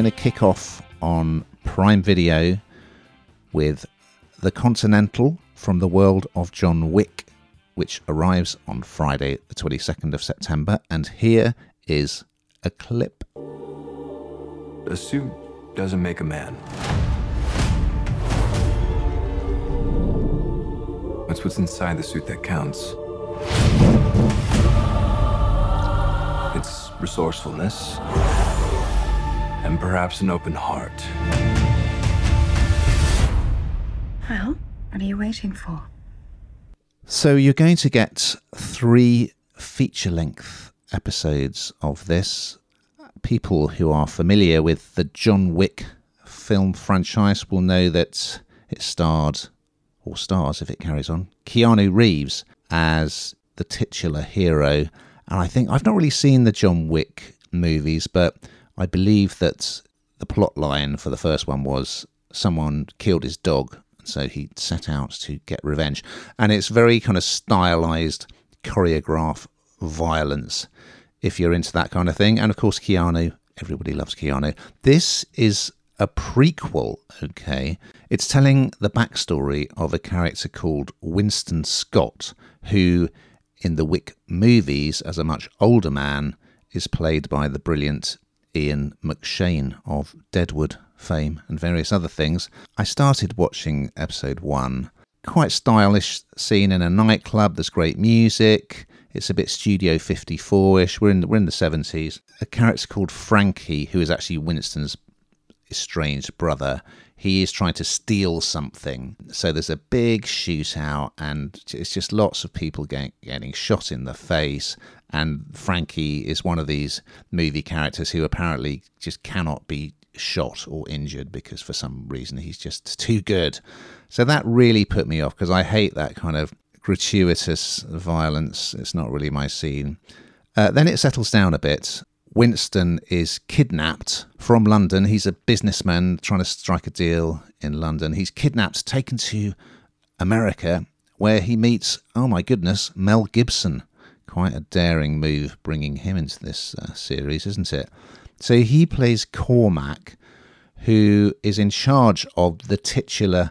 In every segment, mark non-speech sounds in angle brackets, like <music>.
going to kick off on Prime Video with The Continental from the world of John Wick, which arrives on Friday, the 22nd of September. And here is a clip. A suit doesn't make a man. It's what's inside the suit that counts. It's resourcefulness and perhaps an open heart. Well, what are you waiting for? So you're going to get three feature length episodes of this. People who are familiar with the John Wick film franchise will know that it starred, or stars if it carries on, Keanu Reeves as the titular hero. And I think I've not really seen the John Wick movies, but I believe that the plot line for the first one was someone killed his dog, so he set out to get revenge. And it's very kind of stylized, choreographed violence if you're into that kind of thing. And of course, Keanu, everybody loves Keanu. This is a prequel, okay? It's telling the backstory of a character called Winston Scott, who in the Wick movies, as a much older man, is played by the brilliant Ian McShane of Deadwood fame and various other things. I started watching episode one. Quite stylish scene in a nightclub. There's great music. It's a bit Studio 54ish. We're in the, we're in the 70s. A character called Frankie, who is actually Winston's estranged brother, he is trying to steal something. So there's a big shootout, and it's just lots of people getting, getting shot in the face. And Frankie is one of these movie characters who apparently just cannot be shot or injured because for some reason he's just too good. So that really put me off because I hate that kind of gratuitous violence. It's not really my scene. Uh, then it settles down a bit. Winston is kidnapped from London. He's a businessman trying to strike a deal in London. He's kidnapped, taken to America, where he meets, oh my goodness, Mel Gibson. Quite a daring move bringing him into this uh, series, isn't it? So he plays Cormac, who is in charge of the titular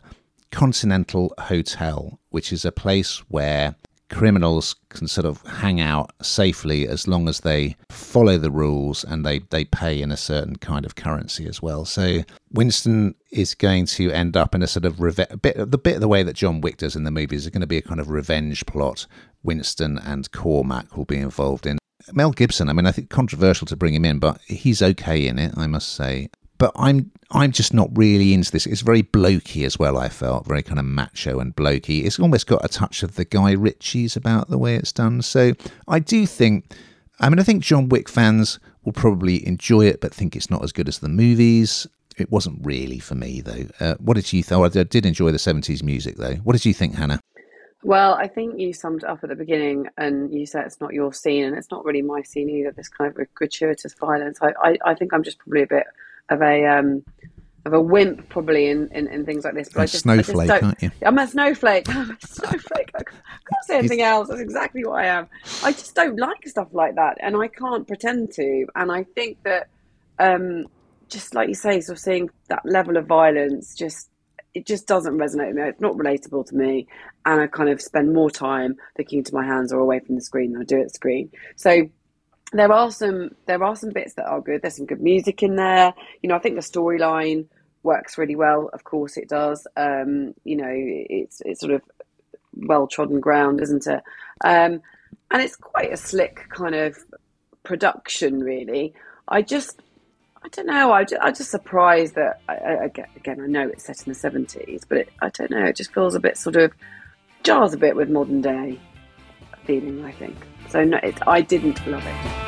Continental Hotel, which is a place where criminals can sort of hang out safely as long as they follow the rules and they, they pay in a certain kind of currency as well. So Winston is going to end up in a sort of reve- bit the bit of the way that John Wick does in the movies is going to be a kind of revenge plot. Winston and Cormac will be involved in. Mel Gibson, I mean, I think controversial to bring him in, but he's okay in it, I must say but I'm I'm just not really into this. It's very blokey as well. I felt very kind of macho and blokey. It's almost got a touch of the Guy Ritchie's about the way it's done. So I do think. I mean, I think John Wick fans will probably enjoy it, but think it's not as good as the movies. It wasn't really for me though. Uh, what did you think? I did enjoy the '70s music though. What did you think, Hannah? Well, I think you summed it up at the beginning, and you said it's not your scene, and it's not really my scene either. This kind of gratuitous violence. I, I, I think I'm just probably a bit of a um, of a wimp probably in, in, in things like this. But a I just, snowflake, I just aren't you? I'm a snowflake. <laughs> I'm a snowflake. I can't say anything else. That's exactly what I am. I just don't like stuff like that, and I can't pretend to. And I think that, um, just like you say, sort of seeing that level of violence, just it just doesn't resonate with me. It's not relatable to me, and I kind of spend more time looking into my hands or away from the screen than I do at the screen. So there are some there are some bits that are good. There's some good music in there. You know, I think the storyline works really well. Of course, it does. Um, you know, it's it's sort of well trodden ground, isn't it? Um, and it's quite a slick kind of production, really. I just I don't know. I just, I'm just surprised that I, I, again I know it's set in the 70s, but it, I don't know. It just feels a bit sort of jars a bit with modern day feeling. I think so. No, it, I didn't love it.